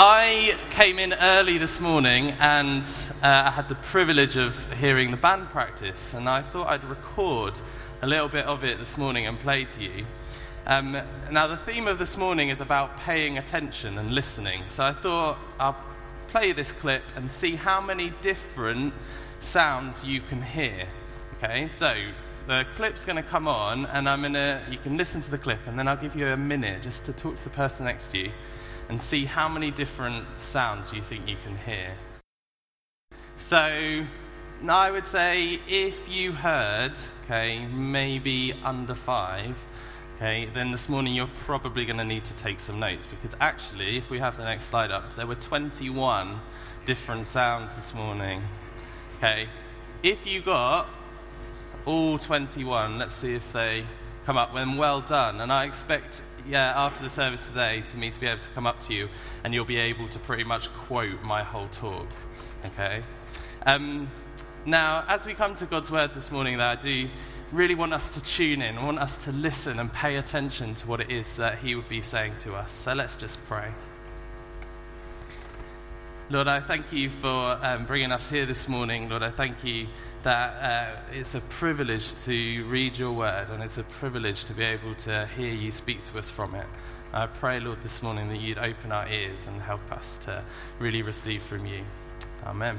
I came in early this morning and uh, I had the privilege of hearing the band practice, and I thought I'd record a little bit of it this morning and play to you. Um, now, the theme of this morning is about paying attention and listening, so I thought I'll play this clip and see how many different sounds you can hear. Okay, so the clip's going to come on, and I'm going to, you can listen to the clip, and then I'll give you a minute just to talk to the person next to you and see how many different sounds you think you can hear. So, I would say if you heard, okay, maybe under five, okay, then this morning you're probably going to need to take some notes because actually, if we have the next slide up, there were 21 different sounds this morning. Okay, if you got all 21, let's see if they come up, then well done. And I expect yeah, after the service today to me to be able to come up to you and you'll be able to pretty much quote my whole talk. Okay? Um, now, as we come to God's word this morning, though, I do really want us to tune in, I want us to listen and pay attention to what it is that He would be saying to us. So let's just pray. Lord, I thank you for um, bringing us here this morning. Lord, I thank you that uh, it's a privilege to read your word and it's a privilege to be able to hear you speak to us from it. I pray, Lord, this morning that you'd open our ears and help us to really receive from you. Amen.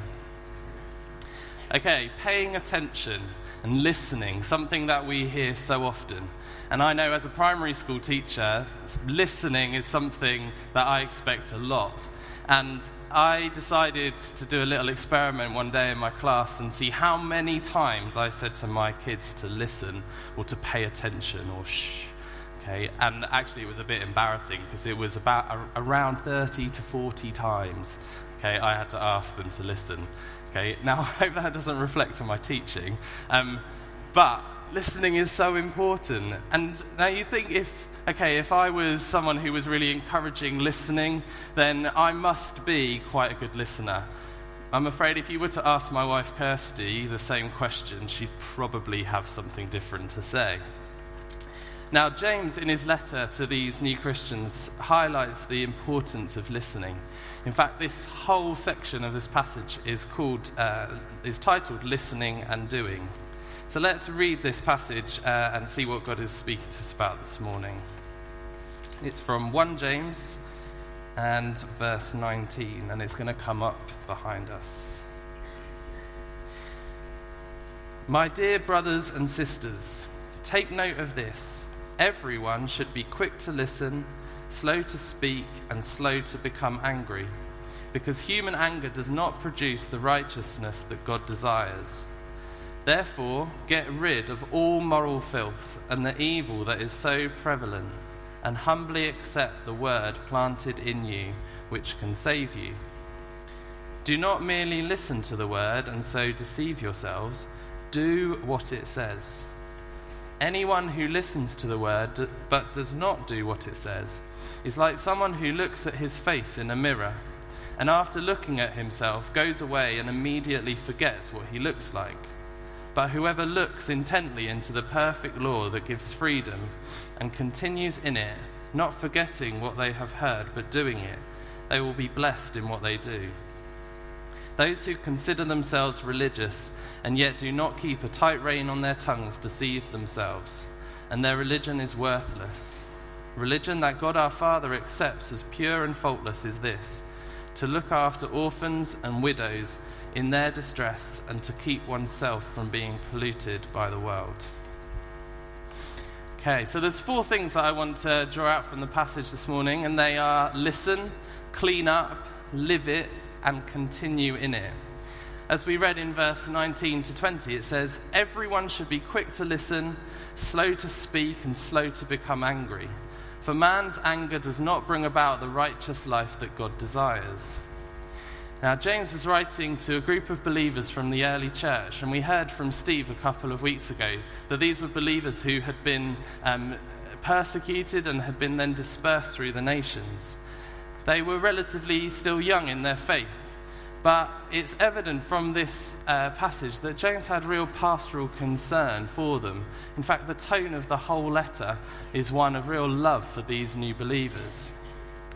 Okay, paying attention and listening, something that we hear so often. And I know as a primary school teacher, listening is something that I expect a lot. And I decided to do a little experiment one day in my class and see how many times I said to my kids to listen or to pay attention or shh. Okay, and actually it was a bit embarrassing because it was about a, around 30 to 40 times. Okay, I had to ask them to listen. Okay, now I hope that doesn't reflect on my teaching, um, but listening is so important. And now you think if okay, if I was someone who was really encouraging listening, then I must be quite a good listener. I'm afraid if you were to ask my wife Kirsty the same question, she'd probably have something different to say. Now, James, in his letter to these new Christians, highlights the importance of listening. In fact, this whole section of this passage is called, uh, is titled "Listening and Doing." So let's read this passage uh, and see what God is speaking to us about this morning. It's from 1 James and verse 19, and it's going to come up behind us. My dear brothers and sisters, take note of this. Everyone should be quick to listen, slow to speak, and slow to become angry, because human anger does not produce the righteousness that God desires. Therefore, get rid of all moral filth and the evil that is so prevalent and humbly accept the word planted in you, which can save you. Do not merely listen to the word and so deceive yourselves, do what it says. Anyone who listens to the word but does not do what it says is like someone who looks at his face in a mirror and after looking at himself goes away and immediately forgets what he looks like. But whoever looks intently into the perfect law that gives freedom and continues in it, not forgetting what they have heard, but doing it, they will be blessed in what they do. Those who consider themselves religious and yet do not keep a tight rein on their tongues deceive themselves, and their religion is worthless. Religion that God our Father accepts as pure and faultless is this to look after orphans and widows in their distress and to keep oneself from being polluted by the world. Okay, so there's four things that I want to draw out from the passage this morning, and they are listen, clean up, live it, and continue in it. As we read in verse 19 to 20, it says, Everyone should be quick to listen, slow to speak, and slow to become angry. For man's anger does not bring about the righteous life that God desires. Now, James is writing to a group of believers from the early church, and we heard from Steve a couple of weeks ago that these were believers who had been um, persecuted and had been then dispersed through the nations. They were relatively still young in their faith, but it's evident from this uh, passage that James had real pastoral concern for them. In fact, the tone of the whole letter is one of real love for these new believers.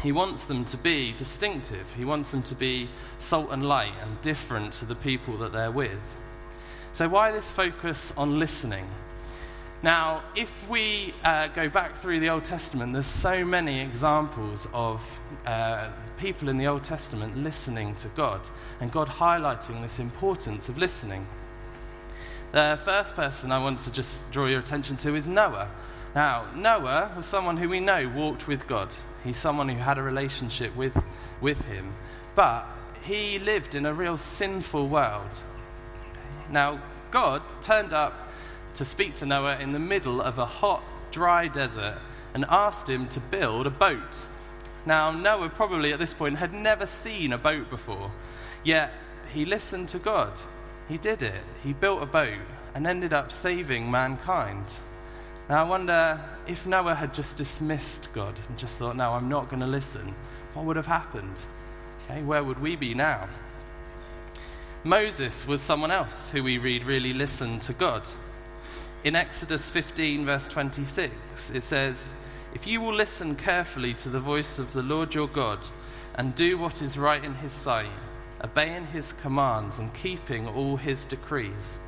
He wants them to be distinctive. He wants them to be salt and light and different to the people that they're with. So, why this focus on listening? Now, if we uh, go back through the Old Testament, there's so many examples of uh, people in the Old Testament listening to God and God highlighting this importance of listening. The first person I want to just draw your attention to is Noah. Now, Noah was someone who we know walked with God. He's someone who had a relationship with, with him. But he lived in a real sinful world. Now, God turned up to speak to Noah in the middle of a hot, dry desert and asked him to build a boat. Now, Noah probably at this point had never seen a boat before, yet he listened to God. He did it. He built a boat and ended up saving mankind. Now, I wonder if Noah had just dismissed God and just thought, no, I'm not going to listen, what would have happened? Okay, where would we be now? Moses was someone else who we read really listened to God. In Exodus 15, verse 26, it says, If you will listen carefully to the voice of the Lord your God and do what is right in his sight, obeying his commands and keeping all his decrees,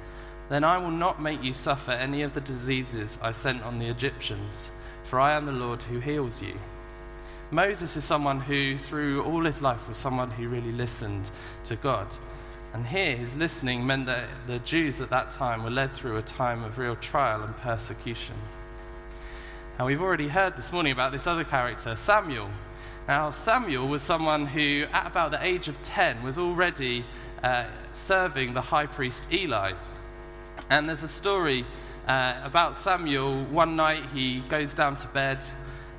then I will not make you suffer any of the diseases I sent on the Egyptians, for I am the Lord who heals you. Moses is someone who, through all his life, was someone who really listened to God. And here, his listening meant that the Jews at that time were led through a time of real trial and persecution. Now, we've already heard this morning about this other character, Samuel. Now, Samuel was someone who, at about the age of 10, was already uh, serving the high priest Eli. And there's a story uh, about Samuel. One night he goes down to bed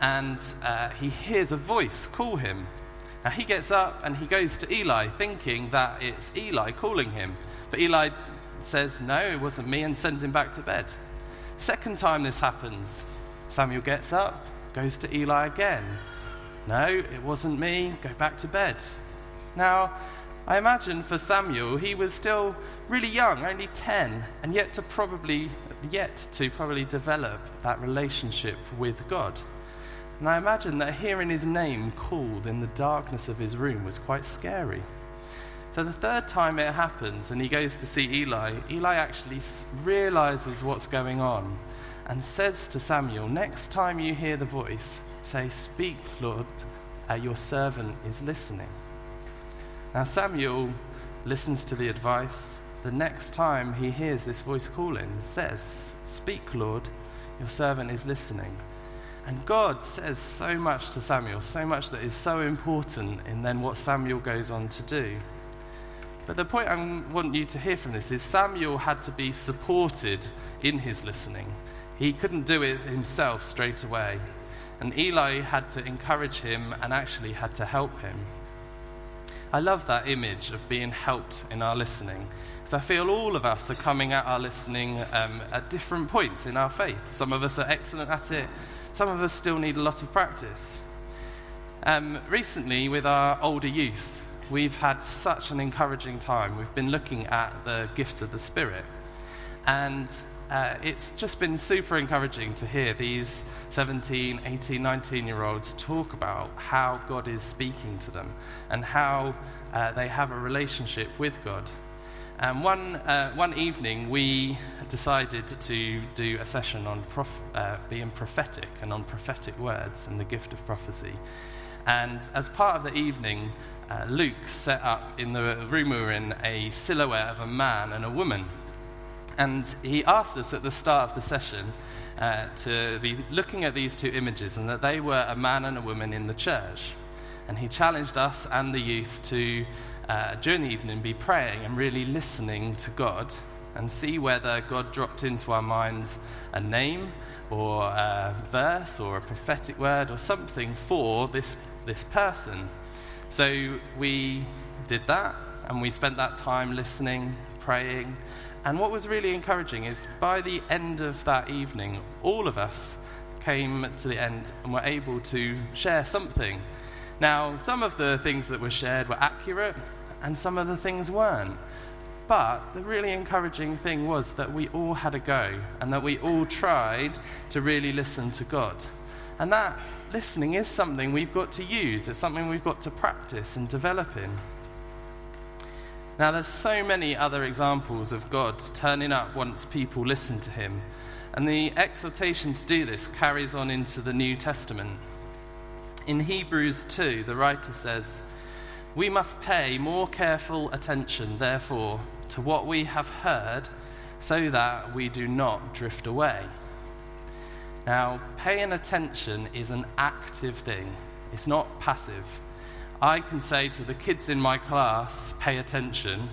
and uh, he hears a voice call him. Now he gets up and he goes to Eli, thinking that it's Eli calling him. But Eli says, No, it wasn't me, and sends him back to bed. Second time this happens, Samuel gets up, goes to Eli again. No, it wasn't me, go back to bed. Now, I imagine for Samuel, he was still really young, only 10, and yet to probably yet to probably develop that relationship with God. And I imagine that hearing his name called in the darkness of his room was quite scary. So the third time it happens and he goes to see Eli, Eli actually realizes what's going on and says to Samuel, Next time you hear the voice, say, Speak, Lord, uh, your servant is listening. Now Samuel listens to the advice. The next time he hears this voice calling, says, Speak, Lord, your servant is listening. And God says so much to Samuel, so much that is so important in then what Samuel goes on to do. But the point I want you to hear from this is Samuel had to be supported in his listening. He couldn't do it himself straight away. And Eli had to encourage him and actually had to help him. I love that image of being helped in our listening. Because I feel all of us are coming at our listening um, at different points in our faith. Some of us are excellent at it, some of us still need a lot of practice. Um, recently, with our older youth, we've had such an encouraging time. We've been looking at the gifts of the Spirit. And uh, it's just been super encouraging to hear these 17, 18, 19 year olds talk about how God is speaking to them and how uh, they have a relationship with God. And one, uh, one evening, we decided to do a session on prof- uh, being prophetic and on prophetic words and the gift of prophecy. And as part of the evening, uh, Luke set up in the room we were in a silhouette of a man and a woman. And he asked us at the start of the session uh, to be looking at these two images and that they were a man and a woman in the church. And he challenged us and the youth to uh, during the evening be praying and really listening to God and see whether God dropped into our minds a name or a verse or a prophetic word or something for this, this person. So we did that and we spent that time listening, praying. And what was really encouraging is by the end of that evening, all of us came to the end and were able to share something. Now, some of the things that were shared were accurate, and some of the things weren't. But the really encouraging thing was that we all had a go and that we all tried to really listen to God. And that listening is something we've got to use, it's something we've got to practice and develop in. Now, there's so many other examples of God turning up once people listen to him. And the exhortation to do this carries on into the New Testament. In Hebrews 2, the writer says, We must pay more careful attention, therefore, to what we have heard, so that we do not drift away. Now, paying attention is an active thing, it's not passive. I can say to the kids in my class, pay attention,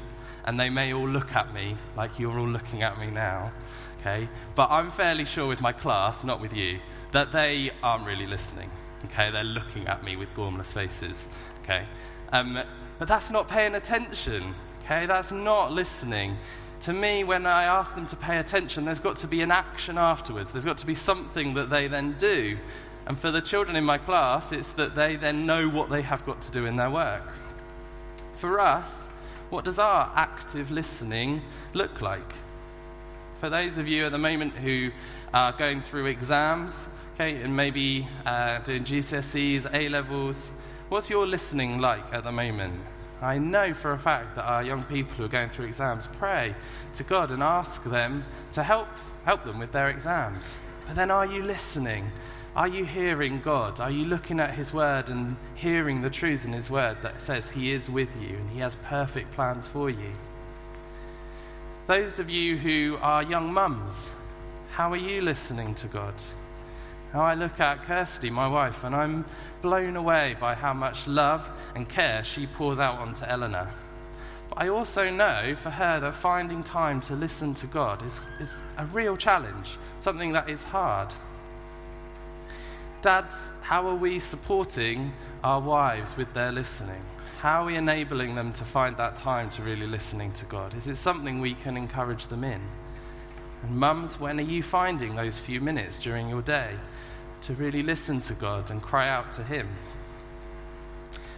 and they may all look at me like you're all looking at me now, okay? But I'm fairly sure with my class, not with you, that they aren't really listening, okay? They're looking at me with gormless faces, okay? Um, but that's not paying attention, okay? That's not listening to me, when I ask them to pay attention, there's got to be an action afterwards. There's got to be something that they then do. And for the children in my class, it's that they then know what they have got to do in their work. For us, what does our active listening look like? For those of you at the moment who are going through exams, okay, and maybe uh, doing GCSEs, A levels, what's your listening like at the moment? I know for a fact that our young people who are going through exams pray to God and ask them to help, help them with their exams. But then are you listening? Are you hearing God? Are you looking at His Word and hearing the truths in His Word that says He is with you and He has perfect plans for you? Those of you who are young mums, how are you listening to God? Now, I look at Kirsty, my wife, and I'm blown away by how much love and care she pours out onto Eleanor. But I also know for her that finding time to listen to God is, is a real challenge, something that is hard. Dads, how are we supporting our wives with their listening? How are we enabling them to find that time to really listening to God? Is it something we can encourage them in? And mums, when are you finding those few minutes during your day to really listen to God and cry out to Him.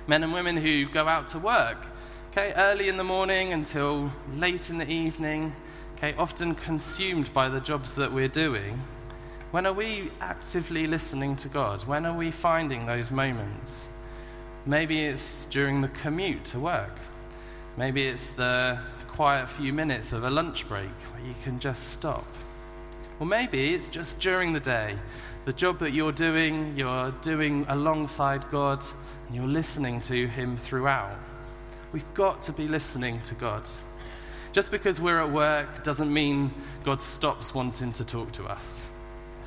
Men and women who go out to work, okay, early in the morning until late in the evening, okay, often consumed by the jobs that we're doing. When are we actively listening to God? When are we finding those moments? Maybe it's during the commute to work. Maybe it's the quiet few minutes of a lunch break where you can just stop. Or maybe it's just during the day the job that you're doing, you're doing alongside God, and you're listening to Him throughout. We've got to be listening to God. Just because we're at work doesn't mean God stops wanting to talk to us.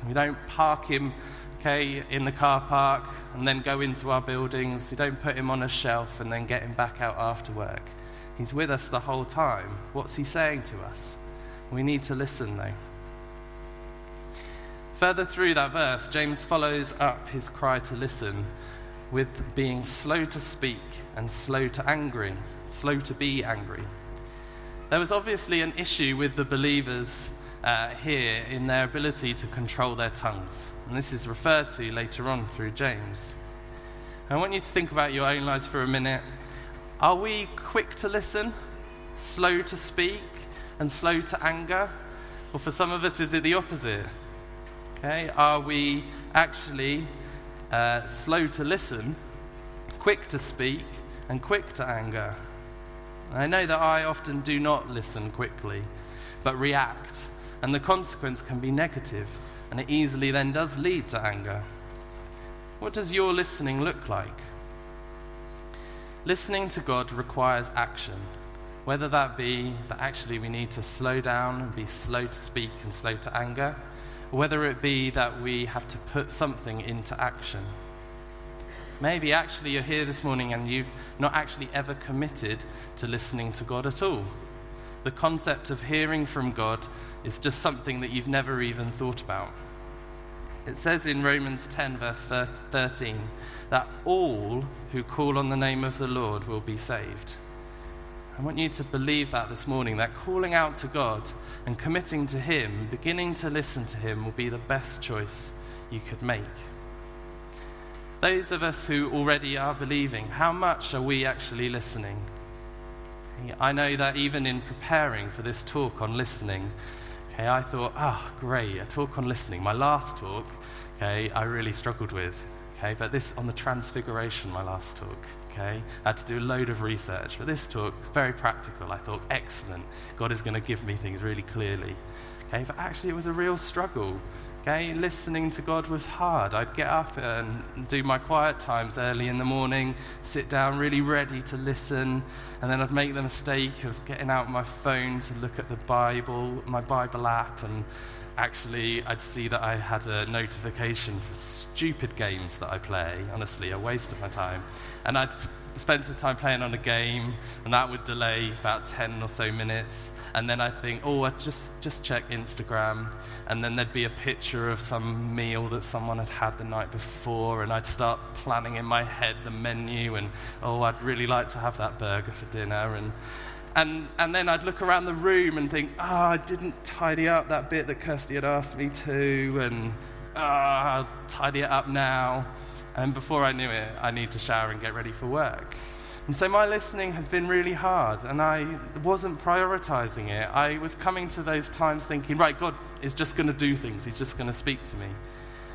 We don't park Him, okay, in the car park and then go into our buildings. We don't put Him on a shelf and then get Him back out after work. He's with us the whole time. What's He saying to us? We need to listen, though. Further through that verse, James follows up his cry to listen with being slow to speak and slow to angry, slow to be angry. There was obviously an issue with the believers uh, here in their ability to control their tongues. And this is referred to later on through James. I want you to think about your own lives for a minute. Are we quick to listen, slow to speak, and slow to anger? Or for some of us, is it the opposite? Okay, are we actually uh, slow to listen, quick to speak, and quick to anger? I know that I often do not listen quickly, but react, and the consequence can be negative, and it easily then does lead to anger. What does your listening look like? Listening to God requires action, whether that be that actually we need to slow down and be slow to speak and slow to anger whether it be that we have to put something into action. Maybe actually you're here this morning and you've not actually ever committed to listening to God at all. The concept of hearing from God is just something that you've never even thought about. It says in Romans 10, verse 13, that all who call on the name of the Lord will be saved. I want you to believe that this morning, that calling out to God and committing to Him, beginning to listen to Him, will be the best choice you could make. Those of us who already are believing, how much are we actually listening? I know that even in preparing for this talk on listening, okay, I thought, oh, great, a talk on listening. My last talk, okay, I really struggled with. Okay, but this on the Transfiguration, my last talk. Okay, I had to do a load of research, but this talk very practical. I thought, excellent. God is going to give me things really clearly. Okay, but actually, it was a real struggle. Okay, listening to God was hard. I'd get up and do my quiet times early in the morning, sit down really ready to listen, and then I'd make the mistake of getting out my phone to look at the Bible, my Bible app, and actually I'd see that I had a notification for stupid games that I play. Honestly, a waste of my time. And I'd spend some time playing on a game, and that would delay about 10 or so minutes. And then I'd think, oh, I'd just, just check Instagram. And then there'd be a picture of some meal that someone had had the night before, and I'd start planning in my head the menu, and oh, I'd really like to have that burger for dinner. And, and, and then I'd look around the room and think, oh, I didn't tidy up that bit that Kirsty had asked me to, and oh, I'll tidy it up now. And before I knew it, I need to shower and get ready for work. And so my listening had been really hard, and I wasn't prioritizing it. I was coming to those times thinking, right, God is just going to do things, He's just going to speak to me.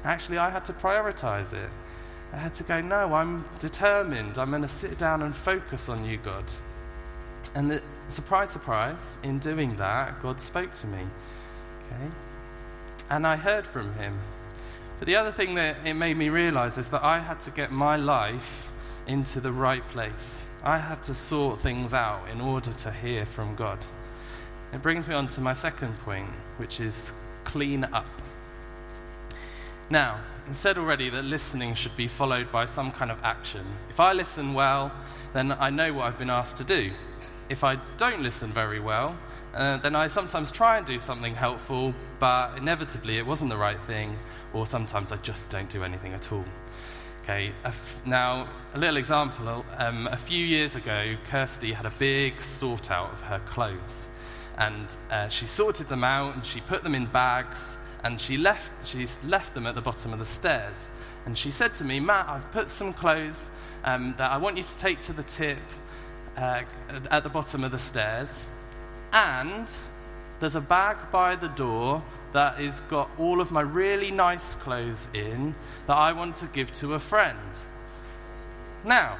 Actually, I had to prioritize it. I had to go, no, I'm determined. I'm going to sit down and focus on you, God. And the, surprise, surprise, in doing that, God spoke to me. Okay? And I heard from Him. But the other thing that it made me realize is that I had to get my life into the right place. I had to sort things out in order to hear from God. It brings me on to my second point, which is clean up. Now, I said already that listening should be followed by some kind of action. If I listen well, then I know what I've been asked to do. If I don't listen very well, uh, then I sometimes try and do something helpful, but inevitably it wasn't the right thing, or sometimes I just don't do anything at all. Okay, now a little example. Um, a few years ago, Kirsty had a big sort out of her clothes, and uh, she sorted them out and she put them in bags, and she left. She's left them at the bottom of the stairs. And she said to me, "Matt, I've put some clothes um, that I want you to take to the tip uh, at the bottom of the stairs." And there's a bag by the door that has got all of my really nice clothes in that I want to give to a friend. Now,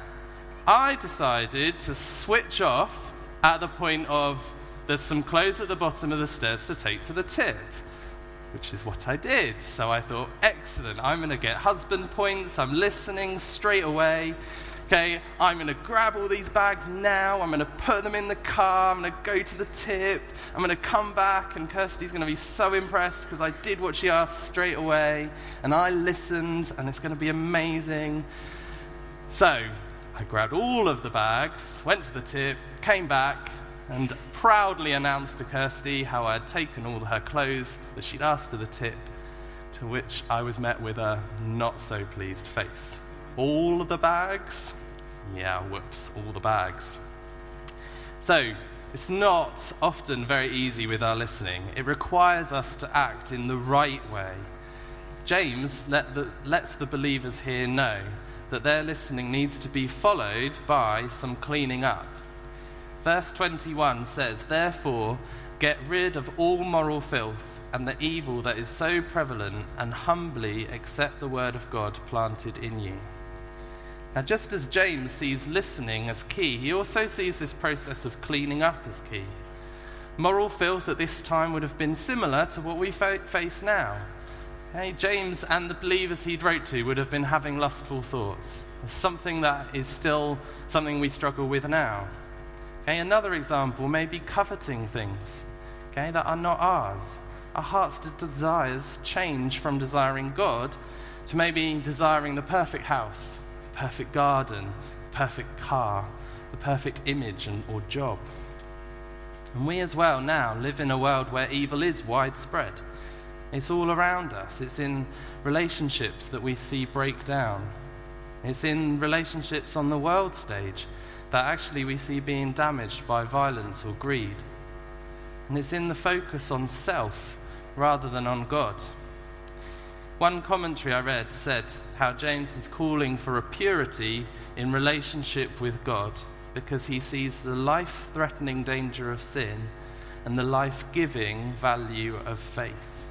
I decided to switch off at the point of there's some clothes at the bottom of the stairs to take to the tip, which is what I did. So I thought, excellent, I'm going to get husband points, I'm listening straight away. Okay, I'm going to grab all these bags now. I'm going to put them in the car. I'm going to go to the tip. I'm going to come back, and Kirsty's going to be so impressed because I did what she asked straight away, and I listened, and it's going to be amazing. So, I grabbed all of the bags, went to the tip, came back, and proudly announced to Kirsty how I had taken all her clothes that she'd asked to the tip, to which I was met with a not so pleased face. All of the bags? Yeah, whoops, all the bags. So, it's not often very easy with our listening. It requires us to act in the right way. James let the, lets the believers here know that their listening needs to be followed by some cleaning up. Verse 21 says, Therefore, get rid of all moral filth and the evil that is so prevalent, and humbly accept the word of God planted in you. Now, just as James sees listening as key, he also sees this process of cleaning up as key. Moral filth at this time would have been similar to what we fa- face now. Okay, James and the believers he'd wrote to would have been having lustful thoughts. Something that is still something we struggle with now. Okay, another example may be coveting things okay, that are not ours. Our heart's desires change from desiring God to maybe desiring the perfect house, perfect garden, perfect car, the perfect image and, or job. And we as well now live in a world where evil is widespread. It's all around us. It's in relationships that we see break down. It's in relationships on the world stage that actually we see being damaged by violence or greed. And it's in the focus on self rather than on God. One commentary I read said how James is calling for a purity in relationship with God because he sees the life threatening danger of sin and the life giving value of faith.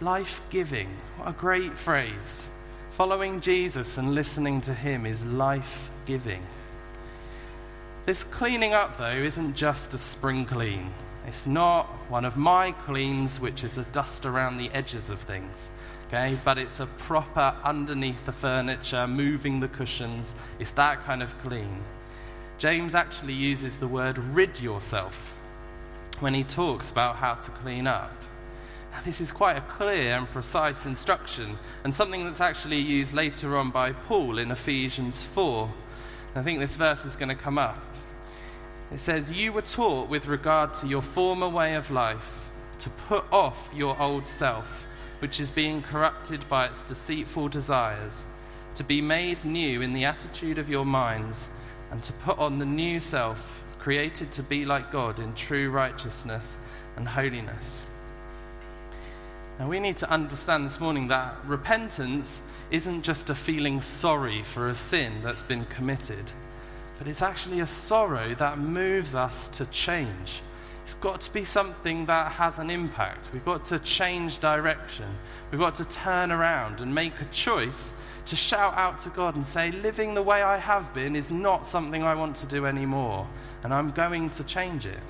Life giving. What a great phrase. Following Jesus and listening to him is life giving. This cleaning up, though, isn't just a spring clean. It's not one of my cleans, which is a dust around the edges of things. Okay, but it's a proper underneath the furniture, moving the cushions. It's that kind of clean. James actually uses the word rid yourself when he talks about how to clean up. Now, this is quite a clear and precise instruction, and something that's actually used later on by Paul in Ephesians 4. I think this verse is going to come up. It says, You were taught with regard to your former way of life to put off your old self, which is being corrupted by its deceitful desires, to be made new in the attitude of your minds, and to put on the new self, created to be like God in true righteousness and holiness. Now, we need to understand this morning that repentance isn't just a feeling sorry for a sin that's been committed but it's actually a sorrow that moves us to change. It's got to be something that has an impact. We've got to change direction. We've got to turn around and make a choice to shout out to God and say, Living the way I have been is not something I want to do anymore, and I'm going to change it.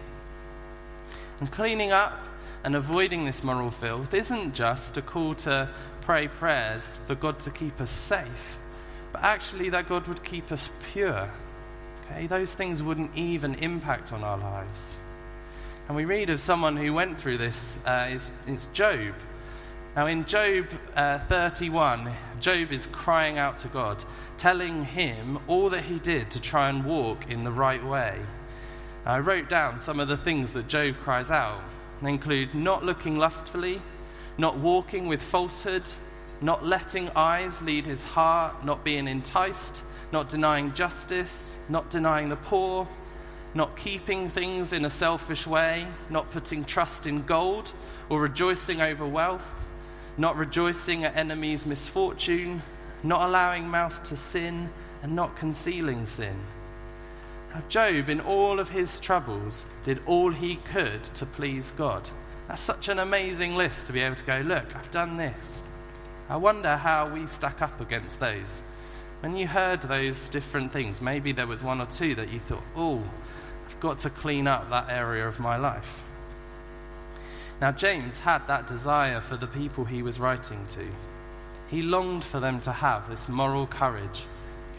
And cleaning up and avoiding this moral filth isn't just a call to pray prayers for God to keep us safe, but actually that God would keep us pure Okay, those things wouldn't even impact on our lives. And we read of someone who went through this, uh, it's, it's Job. Now, in Job uh, 31, Job is crying out to God, telling him all that he did to try and walk in the right way. I wrote down some of the things that Job cries out. They include not looking lustfully, not walking with falsehood, not letting eyes lead his heart, not being enticed, not denying justice, not denying the poor, not keeping things in a selfish way, not putting trust in gold or rejoicing over wealth, not rejoicing at enemies' misfortune, not allowing mouth to sin, and not concealing sin. Now, Job, in all of his troubles, did all he could to please God. That's such an amazing list to be able to go, look, I've done this. I wonder how we stack up against those when you heard those different things, maybe there was one or two that you thought, oh, I've got to clean up that area of my life. Now, James had that desire for the people he was writing to. He longed for them to have this moral courage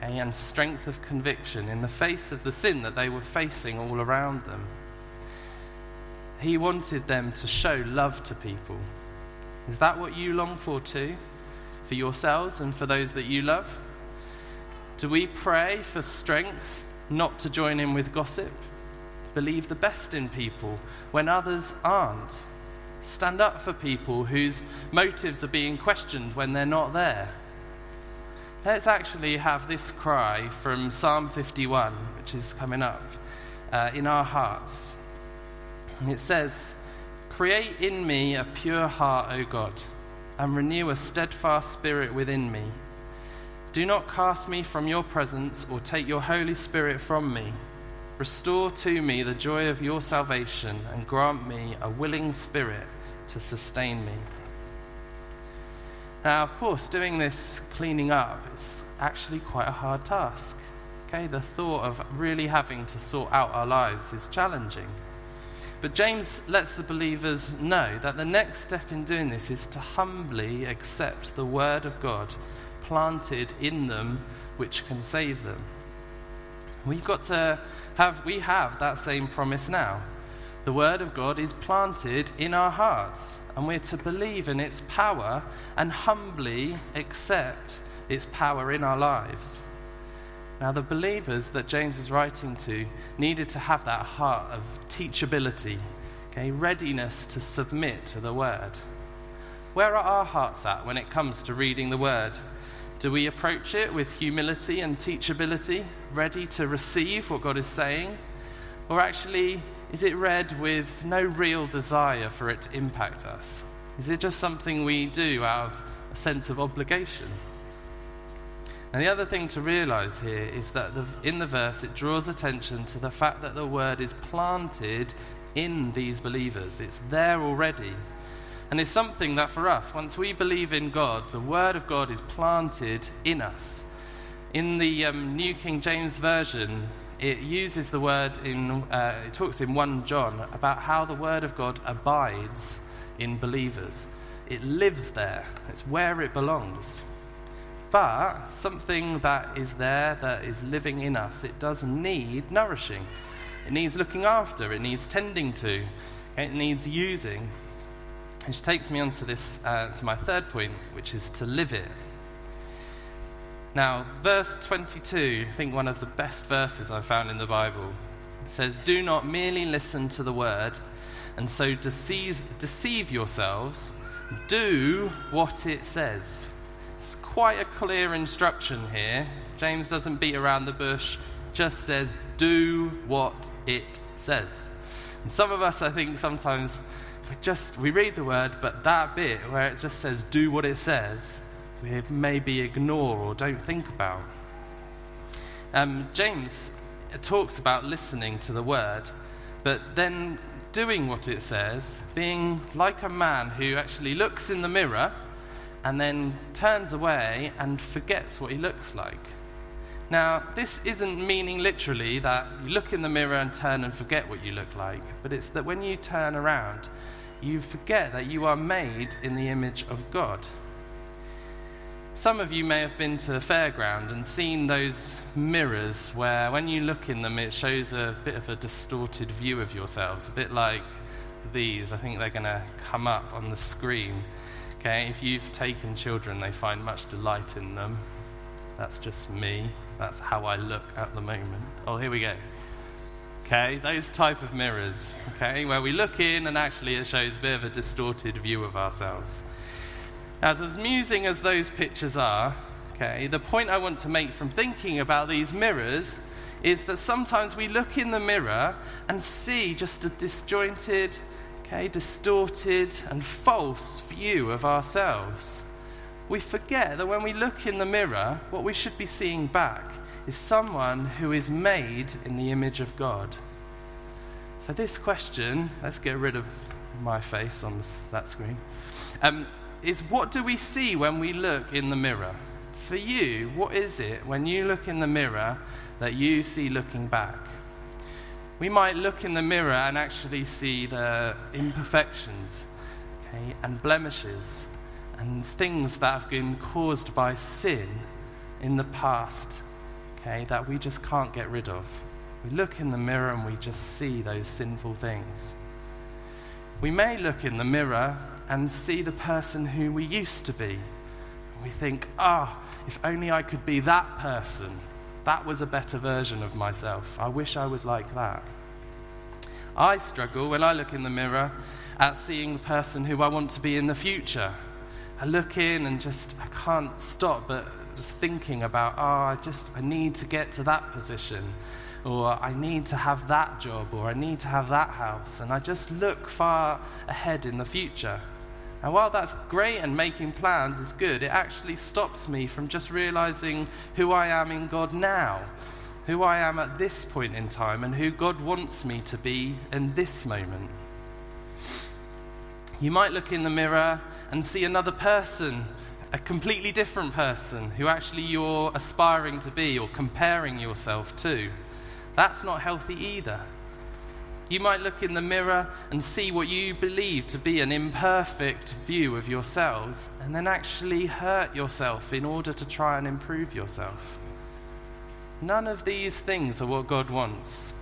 okay, and strength of conviction in the face of the sin that they were facing all around them. He wanted them to show love to people. Is that what you long for too? For yourselves and for those that you love? Do we pray for strength not to join in with gossip? Believe the best in people when others aren't? Stand up for people whose motives are being questioned when they're not there? Let's actually have this cry from Psalm 51, which is coming up, uh, in our hearts. And it says, Create in me a pure heart, O God, and renew a steadfast spirit within me. Do not cast me from your presence or take your Holy Spirit from me. Restore to me the joy of your salvation and grant me a willing spirit to sustain me. Now, of course, doing this cleaning up is actually quite a hard task. Okay, the thought of really having to sort out our lives is challenging. But James lets the believers know that the next step in doing this is to humbly accept the word of God planted in them which can save them. We've got to have, we have that same promise now. The Word of God is planted in our hearts, and we're to believe in its power and humbly accept its power in our lives. Now, the believers that James is writing to needed to have that heart of teachability, okay, readiness to submit to the Word. Where are our hearts at when it comes to reading the Word? Do we approach it with humility and teachability, ready to receive what God is saying? Or actually, is it read with no real desire for it to impact us? Is it just something we do out of a sense of obligation? And the other thing to realize here is that the, in the verse it draws attention to the fact that the word is planted in these believers. It's there already. And it's something that for us, once we believe in God, the Word of God is planted in us. In the um, New King James Version, it uses the word in, uh, it talks in 1 John about how the Word of God abides in believers. It lives there, it's where it belongs. But something that is there, that is living in us, it does need nourishing. It needs looking after, it needs tending to, it needs using. Which takes me on to this, uh, to my third point, which is to live it. Now, verse 22, I think one of the best verses I've found in the Bible, says, Do not merely listen to the word and so deceive, deceive yourselves, do what it says. It's quite a clear instruction here. James doesn't beat around the bush, just says, Do what it says. And some of us, I think, sometimes we just we read the word, but that bit where it just says do what it says, we maybe ignore or don't think about. Um, James talks about listening to the word, but then doing what it says, being like a man who actually looks in the mirror and then turns away and forgets what he looks like. Now, this isn't meaning literally that you look in the mirror and turn and forget what you look like, but it's that when you turn around, you forget that you are made in the image of God. Some of you may have been to the fairground and seen those mirrors where, when you look in them, it shows a bit of a distorted view of yourselves, a bit like these. I think they're going to come up on the screen. Okay, if you've taken children, they find much delight in them. That's just me. That's how I look at the moment. Oh, here we go. Okay, those type of mirrors, okay, where we look in and actually it shows a bit of a distorted view of ourselves. As amusing as those pictures are, okay, the point I want to make from thinking about these mirrors is that sometimes we look in the mirror and see just a disjointed, okay, distorted and false view of ourselves. We forget that when we look in the mirror, what we should be seeing back is someone who is made in the image of God. So, this question, let's get rid of my face on that screen, um, is what do we see when we look in the mirror? For you, what is it when you look in the mirror that you see looking back? We might look in the mirror and actually see the imperfections okay, and blemishes and things that have been caused by sin in the past, okay, that we just can't get rid of. We look in the mirror and we just see those sinful things. We may look in the mirror and see the person who we used to be. And We think, ah, oh, if only I could be that person. That was a better version of myself. I wish I was like that. I struggle when I look in the mirror at seeing the person who I want to be in the future I look in and just, I can't stop but thinking about, oh, I just, I need to get to that position, or I need to have that job, or I need to have that house. And I just look far ahead in the future. And while that's great and making plans is good, it actually stops me from just realizing who I am in God now, who I am at this point in time, and who God wants me to be in this moment. You might look in the mirror and see another person, a completely different person who actually you're aspiring to be or comparing yourself to. That's not healthy either. You might look in the mirror and see what you believe to be an imperfect view of yourselves and then actually hurt yourself in order to try and improve yourself. None of these things are what God wants.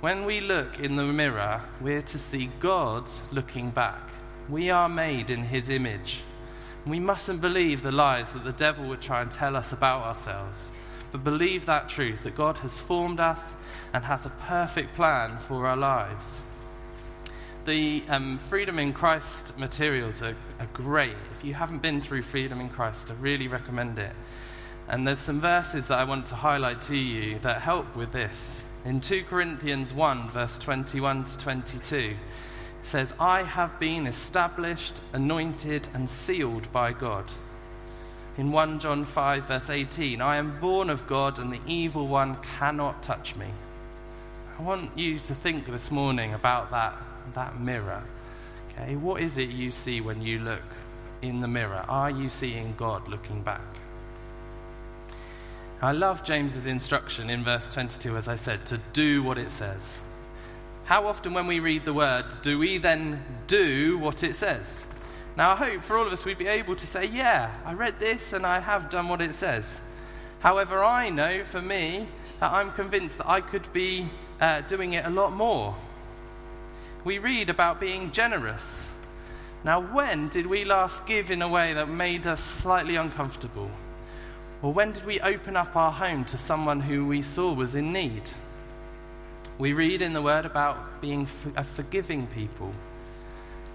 When we look in the mirror, we're to see God looking back. We are made in his image. We mustn't believe the lies that the devil would try and tell us about ourselves, but believe that truth that God has formed us and has a perfect plan for our lives. The um, Freedom in Christ materials are, are great. If you haven't been through Freedom in Christ, I really recommend it. And there's some verses that I want to highlight to you that help with this. In 2 Corinthians 1, verse 21 to 22, says, I have been established, anointed, and sealed by God. In 1 John 5, verse 18, I am born of God, and the evil one cannot touch me. I want you to think this morning about that, that mirror. Okay, what is it you see when you look in the mirror? Are you seeing God looking back? I love James's instruction in verse 22, as I said, to do what it says. How often, when we read the word, do we then do what it says? Now, I hope for all of us we'd be able to say, Yeah, I read this and I have done what it says. However, I know for me that I'm convinced that I could be uh, doing it a lot more. We read about being generous. Now, when did we last give in a way that made us slightly uncomfortable? Or when did we open up our home to someone who we saw was in need? We read in the Word about being a forgiving people.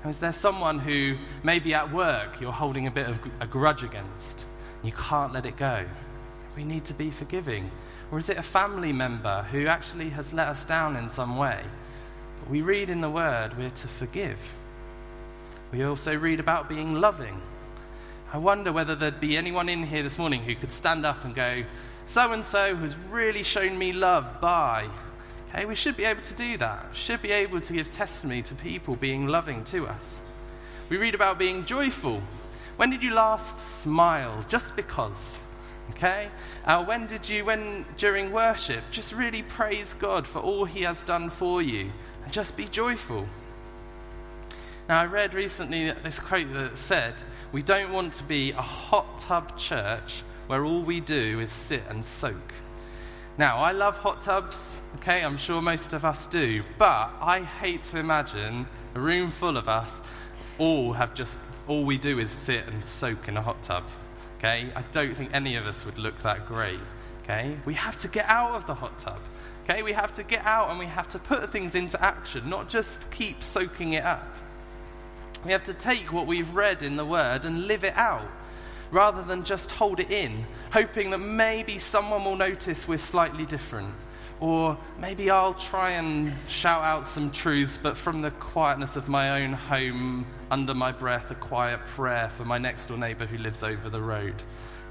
Is there someone who, maybe at work, you're holding a bit of a grudge against? And you can't let it go. We need to be forgiving. Or is it a family member who actually has let us down in some way? But we read in the Word we're to forgive. We also read about being loving. I wonder whether there'd be anyone in here this morning who could stand up and go, So and so has really shown me love by. Okay, we should be able to do that. Should be able to give testimony to people being loving to us. We read about being joyful. When did you last smile? Just because. Okay? Uh, when did you, when during worship, just really praise God for all He has done for you and just be joyful? Now, I read recently this quote that said, We don't want to be a hot tub church where all we do is sit and soak. Now, I love hot tubs, okay, I'm sure most of us do, but I hate to imagine a room full of us all have just, all we do is sit and soak in a hot tub, okay? I don't think any of us would look that great, okay? We have to get out of the hot tub, okay? We have to get out and we have to put things into action, not just keep soaking it up. We have to take what we've read in the Word and live it out rather than just hold it in, hoping that maybe someone will notice we're slightly different. Or maybe I'll try and shout out some truths, but from the quietness of my own home, under my breath, a quiet prayer for my next door neighbour who lives over the road.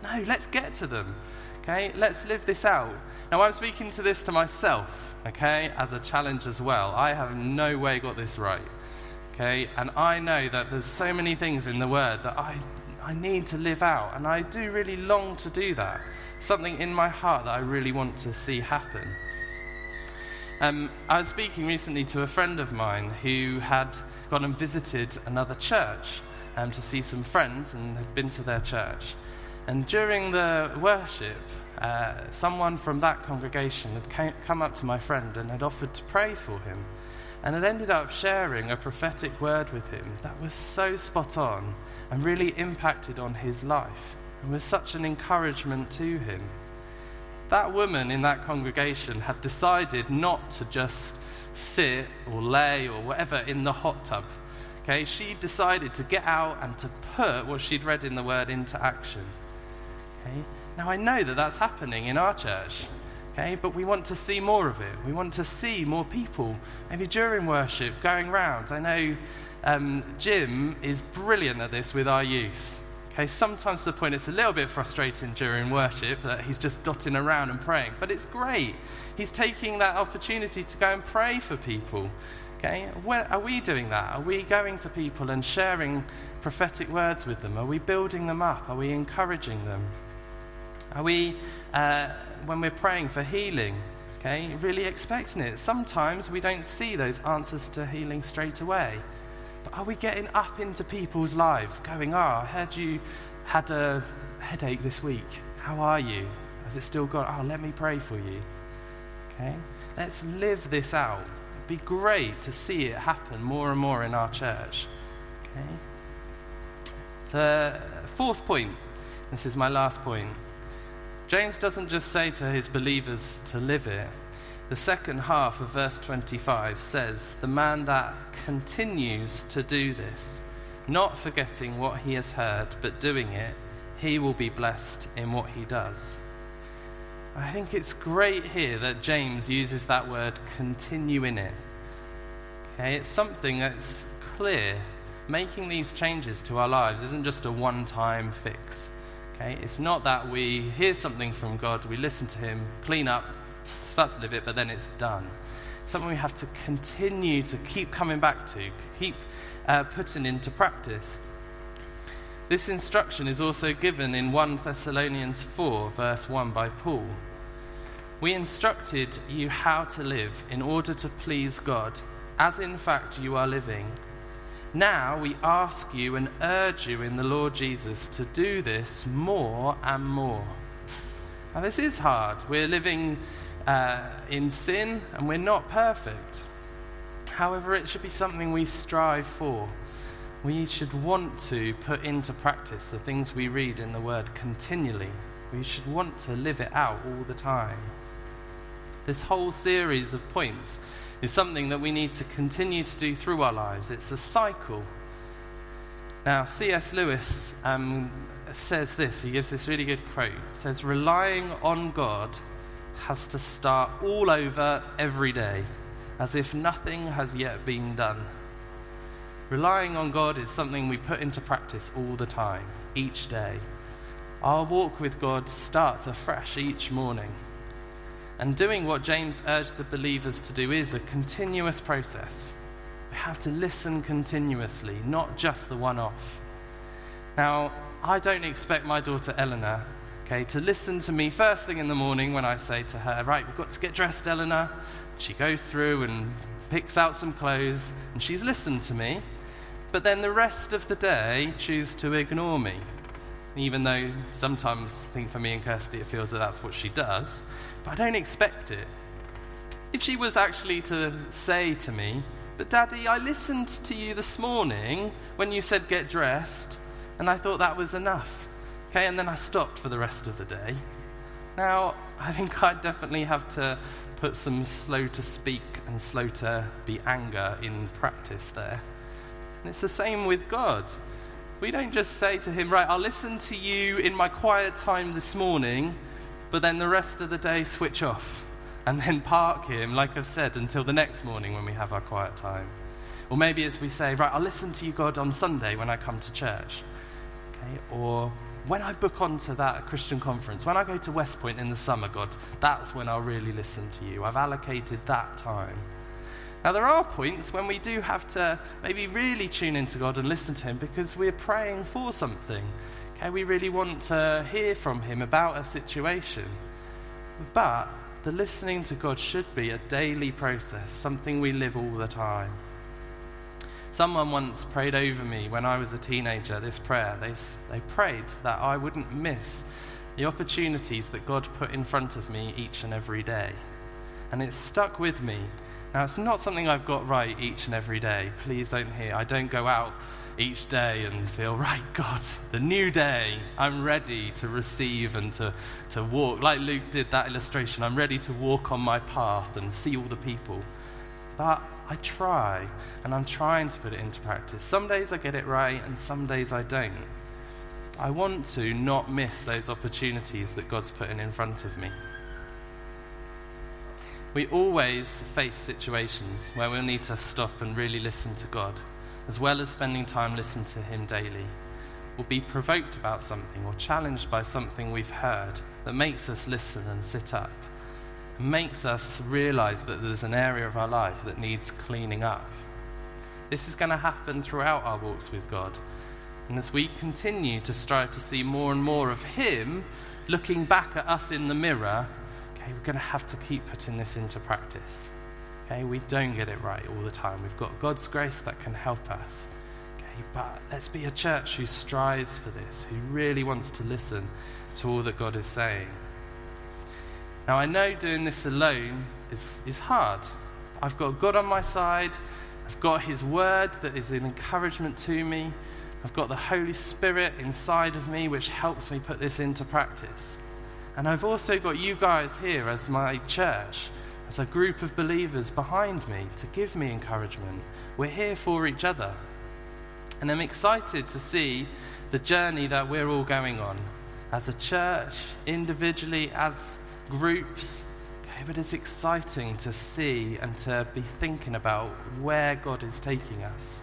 No, let's get to them. Okay, let's live this out. Now, I'm speaking to this to myself, okay, as a challenge as well. I have no way got this right, okay, and I know that there's so many things in the Word that I I need to live out, and I do really long to do that. Something in my heart that I really want to see happen. Um, I was speaking recently to a friend of mine who had gone and visited another church um, to see some friends and had been to their church. And during the worship, uh, someone from that congregation had came, come up to my friend and had offered to pray for him and had ended up sharing a prophetic word with him that was so spot on and really impacted on his life and was such an encouragement to him. That woman in that congregation had decided not to just sit or lay or whatever in the hot tub. Okay, she decided to get out and to put what she'd read in the word into action. Okay, now I know that that's happening in our church. Okay, but we want to see more of it. We want to see more people, maybe during worship, going round. I know um, Jim is brilliant at this with our youth. Okay, sometimes to the point it's a little bit frustrating during worship that he's just dotting around and praying, but it's great. He's taking that opportunity to go and pray for people. Okay, Where, are we doing that? Are we going to people and sharing prophetic words with them? Are we building them up? Are we encouraging them? Are we, uh, when we're praying for healing, okay, really expecting it? Sometimes we don't see those answers to healing straight away. But are we getting up into people's lives, going, oh, I heard you had a headache this week. How are you? Has it still got, oh, let me pray for you. Okay? Let's live this out. It'd be great to see it happen more and more in our church. Okay? The fourth point, this is my last point. James doesn't just say to his believers to live it, the second half of verse 25 says, The man that continues to do this, not forgetting what he has heard, but doing it, he will be blessed in what he does. I think it's great here that James uses that word continue in it. Okay, it's something that's clear. Making these changes to our lives isn't just a one time fix. Okay, it's not that we hear something from God, we listen to Him, clean up, start to live it, but then it's done. Something we have to continue to keep coming back to, keep uh, putting into practice. This instruction is also given in 1 Thessalonians 4, verse 1 by Paul. We instructed you how to live in order to please God, as in fact you are living. Now we ask you and urge you in the Lord Jesus to do this more and more. Now, this is hard. We're living uh, in sin and we're not perfect. However, it should be something we strive for. We should want to put into practice the things we read in the Word continually. We should want to live it out all the time. This whole series of points is something that we need to continue to do through our lives. It's a cycle. Now, C.S. Lewis um, says this, he gives this really good quote. says, Relying on God has to start all over every day, as if nothing has yet been done. Relying on God is something we put into practice all the time, each day. Our walk with God starts afresh each morning. And doing what James urged the believers to do is a continuous process. We have to listen continuously, not just the one off. Now, I don't expect my daughter Eleanor, okay, to listen to me first thing in the morning when I say to her, Right, we've got to get dressed, Eleanor. She goes through and picks out some clothes, and she's listened to me. But then the rest of the day, choose to ignore me. Even though sometimes, I think for me and Kirsty, it feels that that's what she does. But I don't expect it. If she was actually to say to me, But Daddy, I listened to you this morning when you said get dressed, and I thought that was enough. Okay, and then I stopped for the rest of the day. Now, I think I definitely have to put some slow to speak and slow to be anger in practice there. And it's the same with God. We don't just say to Him, Right, I'll listen to you in my quiet time this morning, but then the rest of the day switch off and then park Him, like I've said, until the next morning when we have our quiet time. Or maybe it's we say, Right, I'll listen to you, God, on Sunday when I come to church. Okay? Or when I book onto that Christian conference, when I go to West Point in the summer, God, that's when I'll really listen to you. I've allocated that time. Now, there are points when we do have to maybe really tune into God and listen to Him because we're praying for something. Okay, we really want to hear from Him about a situation. But the listening to God should be a daily process, something we live all the time. Someone once prayed over me when I was a teenager this prayer. They, they prayed that I wouldn't miss the opportunities that God put in front of me each and every day. And it stuck with me. Now, it's not something I've got right each and every day. Please don't hear. I don't go out each day and feel, right, God, the new day, I'm ready to receive and to, to walk. Like Luke did that illustration, I'm ready to walk on my path and see all the people. But I try, and I'm trying to put it into practice. Some days I get it right, and some days I don't. I want to not miss those opportunities that God's putting in front of me. We always face situations where we'll need to stop and really listen to God, as well as spending time listening to Him daily. We'll be provoked about something or challenged by something we've heard that makes us listen and sit up makes us realize that there's an area of our life that needs cleaning up. This is going to happen throughout our walks with God. And as we continue to strive to see more and more of Him looking back at us in the mirror, okay, we're going to have to keep putting this into practice. Okay, we don't get it right all the time. We've got God's grace that can help us. Okay, but let's be a church who strives for this, who really wants to listen to all that God is saying. Now, I know doing this alone is, is hard. I've got God on my side, I've got His Word that is an encouragement to me, I've got the Holy Spirit inside of me which helps me put this into practice. And I've also got you guys here as my church, as a group of believers behind me to give me encouragement. We're here for each other. And I'm excited to see the journey that we're all going on as a church, individually, as groups. Okay, but it's exciting to see and to be thinking about where God is taking us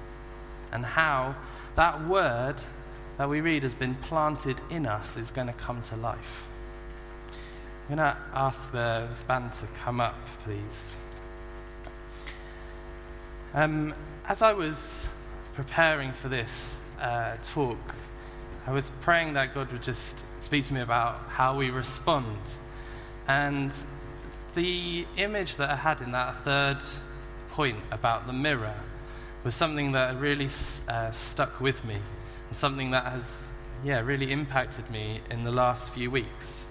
and how that word that we read has been planted in us is going to come to life. I'm going to ask the band to come up, please. Um, as I was preparing for this uh, talk, I was praying that God would just speak to me about how we respond. And the image that I had in that third point about the mirror was something that really uh, stuck with me and something that has, yeah, really impacted me in the last few weeks.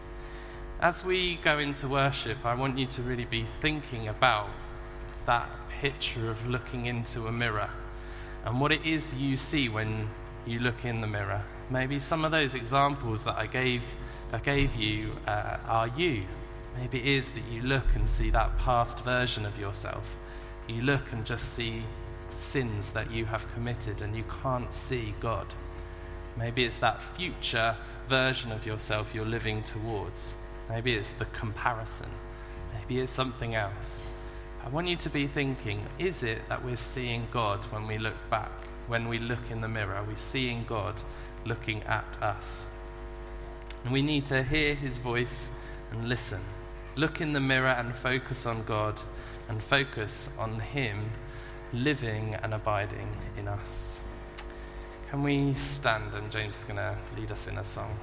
As we go into worship, I want you to really be thinking about that picture of looking into a mirror and what it is you see when you look in the mirror. Maybe some of those examples that I gave, I gave you uh, are you. Maybe it is that you look and see that past version of yourself. You look and just see sins that you have committed and you can't see God. Maybe it's that future version of yourself you're living towards. Maybe it's the comparison. Maybe it's something else. I want you to be thinking is it that we're seeing God when we look back? When we look in the mirror, we're we seeing God looking at us? And we need to hear his voice and listen. Look in the mirror and focus on God and focus on him living and abiding in us. Can we stand and James is going to lead us in a song?